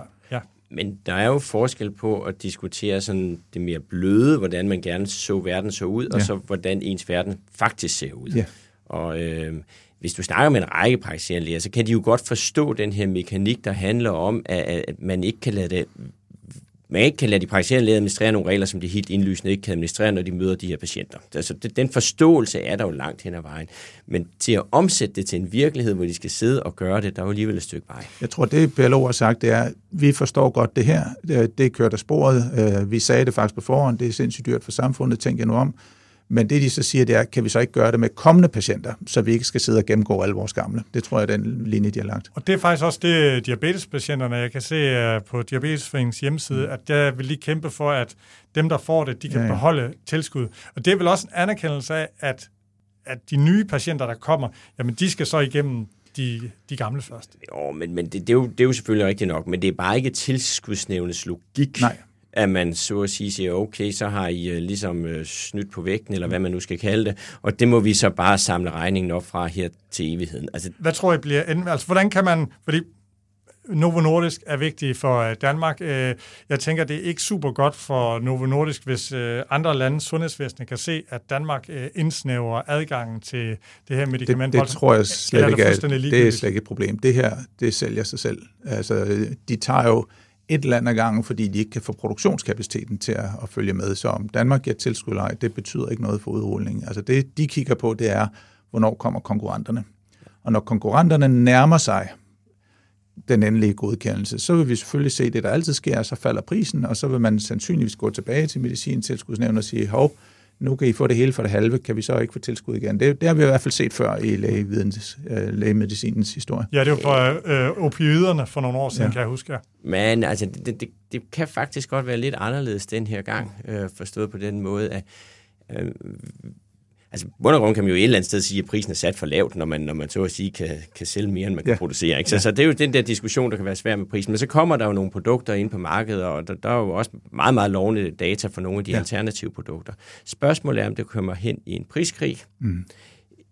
Men der er jo forskel på at diskutere sådan det mere bløde, hvordan man gerne så verden så ud, ja. og så hvordan ens verden faktisk ser ud. Ja. Og øh, hvis du snakker med en række praktiserende læger, så kan de jo godt forstå den her mekanik, der handler om, at, at man ikke kan lade det man ikke kan lade de praktiserende læger administrere nogle regler, som de helt indlysende ikke kan administrere, når de møder de her patienter. Altså, den forståelse er der jo langt hen ad vejen. Men til at omsætte det til en virkelighed, hvor de skal sidde og gøre det, der er jo alligevel et stykke vej. Jeg tror, det PLO har sagt, det er, vi forstår godt det her, øh, det, det kørt af sporet, øh, vi sagde det faktisk på forhånd, det er sindssygt dyrt for samfundet, tænk jer nu om. Men det, de så siger, det er, kan vi så ikke gøre det med kommende patienter, så vi ikke skal sidde og gennemgå alle vores gamle. Det tror jeg er den linje, de har lagt. Og det er faktisk også det, diabetespatienterne, jeg kan se uh, på Diabetesforeningens hjemmeside, at der vil de kæmpe for, at dem, der får det, de kan Ja, ja, ja. ja. beholde tilskud. Og det er vel også en anerkendelse af, at, at de nye patienter, der kommer, jamen de skal så igennem de, de gamle først. Jo, men, men det, det, er jo, det er jo selvfølgelig rigtigt nok, men det er bare ikke tilskudsnævnets logik, Nej. At man så at sige siger, okay, så har I uh, ligesom uh, snydt på vægten, eller hvad man nu skal kalde det, og det må vi så bare samle regningen op fra her til evigheden. Altså, Hvad tror I bliver enden? Altså, hvordan kan man... Fordi Novo Nordisk er vigtig for øh, Danmark. Øh, Jeg tænker, det er ikke super godt for Novo Nordisk, hvis øh, andre landes sundhedsvæsener kan se, at Danmark øh, indsnæver adgangen til det her medicament. Det, det tror jeg slet ikke det er, det er slet ikke et problem. Det her, det sælger sig selv. Altså, de tager jo et land ad gangen, fordi de ikke kan få produktionskapaciteten til at, at følge med. Så om Danmark giver tilskud eller ej, det betyder ikke noget for udrulningen. Altså det, de kigger på, det er, hvornår kommer konkurrenterne. Og når konkurrenterne nærmer sig den endelige godkendelse, så vil vi selvfølgelig se det, der altid sker, så falder prisen, og så vil man sandsynligvis gå tilbage til medicintilskudsnævnet og sige, hov, nu kan I få det hele for det halve, kan vi så ikke få tilskud igen? Det, det har vi i hvert fald set før i lægevidens, øh, lægemedicinens historie. Ja, det var for øh, opioiderne for nogle år siden, Ja. ja. kan jeg huske. Ja. Men altså, det, det, det kan faktisk godt være lidt anderledes den her gang, øh, forstået på den måde, at øh, altså, bund og grund kan man jo et eller andet sted sige, at prisen er sat for lavt, når man, når man så at sige kan, kan sælge mere, end man kan Ja. producere. Ikke? Så, så det er jo den der diskussion, der kan være svær med prisen. Men så kommer der jo nogle produkter ind på markedet, og der, der er jo også meget, meget lovende data for nogle af de ja. Ja. alternative produkter. Spørgsmålet er, om det kommer hen i en priskrig, mm.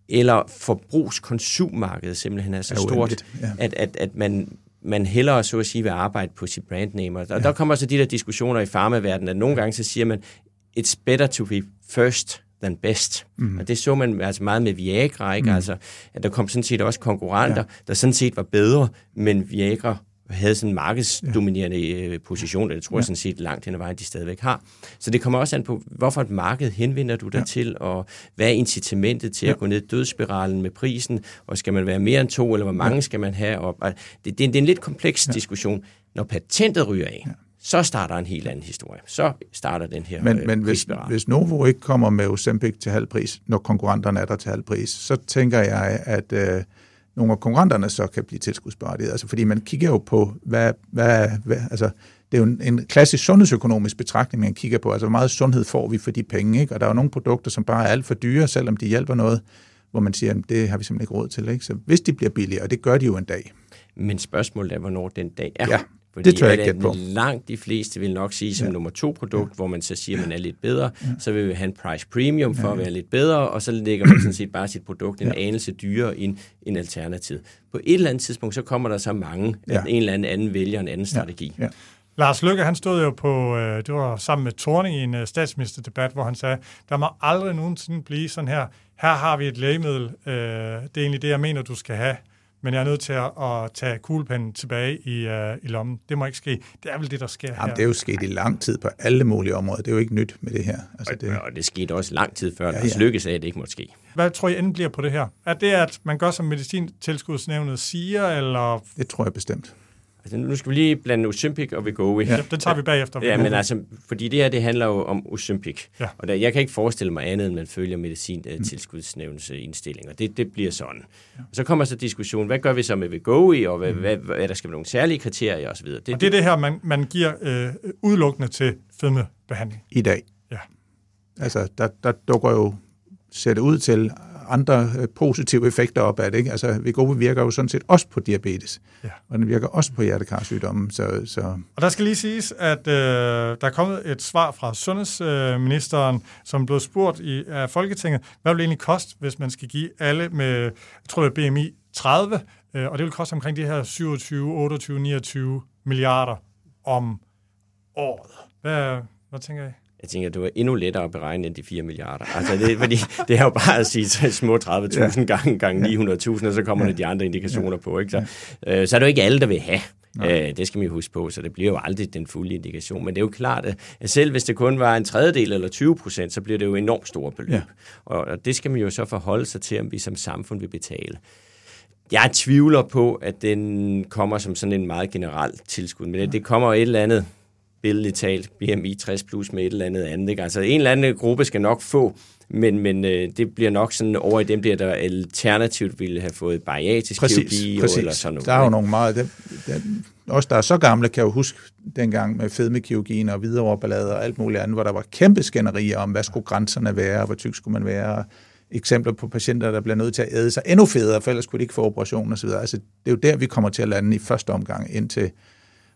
eller forbrugskonsummarkedet simpelthen er så Er stort, ja. at, at, at man, man hellere så at sige vil arbejde på sit brandname. Og der, ja. der kommer så de der diskussioner i farmaverdenen, at nogle gange så siger man, it's better to be first than best. Mm. Og det så man altså meget med Viagra, ikke? Mm. Altså, at der kom sådan set også konkurrenter, ja. der sådan set var bedre, men Viagra havde sådan en markedsdominerende øh, position, og det tror jeg sådan set langt hen ad vejen, de stadigvæk har. Så det kommer også an på, hvorfor et marked henvender du dig ja. til, og hvad er incitamentet til ja. at gå ned i dødsspiralen med prisen, og skal man være mere end to, eller hvor mange ja. skal man have? Og, og det, det, er en- det er en lidt kompleks ja. diskussion. Når patentet ryger af, ja. Så starter en helt anden historie. Så starter den her Men, øh, men hvis, hvis Novo ikke kommer med Ozempic til halv pris, når konkurrenterne er der til halv pris, så tænker jeg, at øh, nogle af konkurrenterne så kan blive tilskudsberettiget. Altså, fordi man kigger jo på, hvad, hvad, hvad altså, det er jo en, en klassisk sundhedsøkonomisk betragtning, man kigger på. Altså, hvor meget sundhed får vi for de penge? Ikke? Og der er jo nogle produkter, som bare er alt for dyre, selvom de hjælper noget, hvor man siger, at det har vi simpelthen ikke råd til. Ikke? Så hvis de bliver billigere, og det gør de jo en dag, Men spørgsmålet er, hvornår den dag er. Ja, Fordi det tør jeg ikke på. Langt de fleste vil nok sige som ja. nummer to produkt, ja. hvor man så siger, at man er lidt bedre, ja. så vil vi have en price premium for ja. at være lidt bedre, og så lægger man sådan set bare sit produkt en ja. anelse dyrere end en alternativ. På et eller andet tidspunkt, så kommer der så mange, ja. Ja. at en eller anden, anden vælger en anden strategi. Ja. Lars Løkke, han stod jo på, øh, det var sammen med Thorning i en øh, statsministerdebat, hvor han sagde, der må aldrig nogensinde blive sådan her, her har vi et lægemiddel, øh, det er egentlig det, jeg mener, du skal have, men jeg er nødt til at, at tage kuglepennen tilbage i, øh, i lommen. Det må ikke ske. Det er vel det, der sker Jamen, her. det er jo sket i lang tid på alle mulige områder. Det er jo ikke nyt med det her. Altså, det, Og, det skete også lang tid før, ja, Ja. Løkke sagde, at det ikke måtte ske. Hvad tror I enden bliver på det her? Er det, at man gør, som medicintilskudsnævnet siger, eller... det tror jeg bestemt. Altså, nu skal vi lige blande Ozempic og Wegovy. Ja, den tager vi bagefter. Ja, men altså, fordi det her, det handler jo om Ozempic. Ja. Og der, jeg kan ikke forestille mig andet, end man følger medicintilskudsnævnens øh, indstillinger. Det, det bliver sådan. Ja. Og så kommer så diskussionen, hvad gør vi så med Wegovy, og hvad, mm. hvad, hvad, der skal være nogle særlige kriterier osv. Det, Og det er det her, man, man giver øh, udelukkende til fedmebehandling. I dag. Ja. Altså, der, der dukker jo, ser det ud til, andre øh, positive effekter op af det. Ikke? Altså, Wegovy virker jo sådan set også på diabetes, ja. og den virker også på hjertekarsygdommen. Så, så. Og der skal lige siges, at øh, der er kommet et svar fra sundhedsministeren, som blev spurgt i af Folketinget, hvad vil det egentlig koste, hvis man skal give alle med, jeg tror det er BMI 30, øh, og det vil koste omkring de her 27, 28, 29 milliarder om året. Hvad, hvad tænker I? Jeg tænker, det var endnu lettere at beregne end de 4 milliarder. Altså, det, fordi [LAUGHS] det er jo bare at sige små 30.000 ja. gange, gange 900.000, og så kommer ja. der de andre indikationer ja. på. Ikke? Så, ja. øh, så er det jo ikke alle, der vil have. Øh, det skal man jo huske på, så det bliver jo aldrig den fulde indikation. Men det er jo klart, at selv hvis det kun var en tredjedel eller 20 procent, så bliver det jo enormt store beløb. Ja. Og, og det skal man jo så forholde sig til, om vi som samfund vil betale. Jeg tvivler på, at den kommer som sådan en meget generel tilskud, men det, det kommer et eller andet billedligt talt, BMI 60 plus med et eller andet andet. Ikke? Altså en eller anden gruppe skal nok få, men, men øh, det bliver nok sådan over i dem, der, der alternativt ville have fået bariatrisk præcis, kirurgi præcis. eller sådan noget. Der er jo nogle meget... Den, den, også der er så gamle, kan jo huske dengang med fedmekirurgien og videreoverballader og alt muligt andet, hvor der var kæmpe skænderier om, hvad skulle grænserne være, hvor tyk skulle man være, eksempler på patienter, der bliver nødt til at æde sig endnu federe, for ellers kunne de ikke få operation osv. Altså, det er jo der, vi kommer til at lande i første omgang, indtil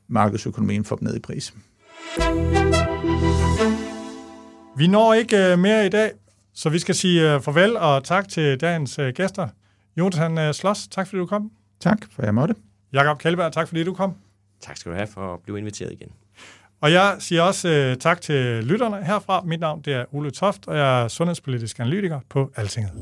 markedsøkonomien får dem ned i pris. Vi når ikke uh, mere i dag, så vi skal sige uh, farvel og tak til dagens uh, gæster. Jonathan Sloss, tak fordi du kom. Tak, for jeg måtte. Jakob Kjellberg, tak fordi du kom. Tak skal du have for at blive inviteret igen. Og jeg siger også uh, tak til lytterne herfra. Mit navn det er Ole Toft, og jeg er sundhedspolitisk analytiker på Altinget.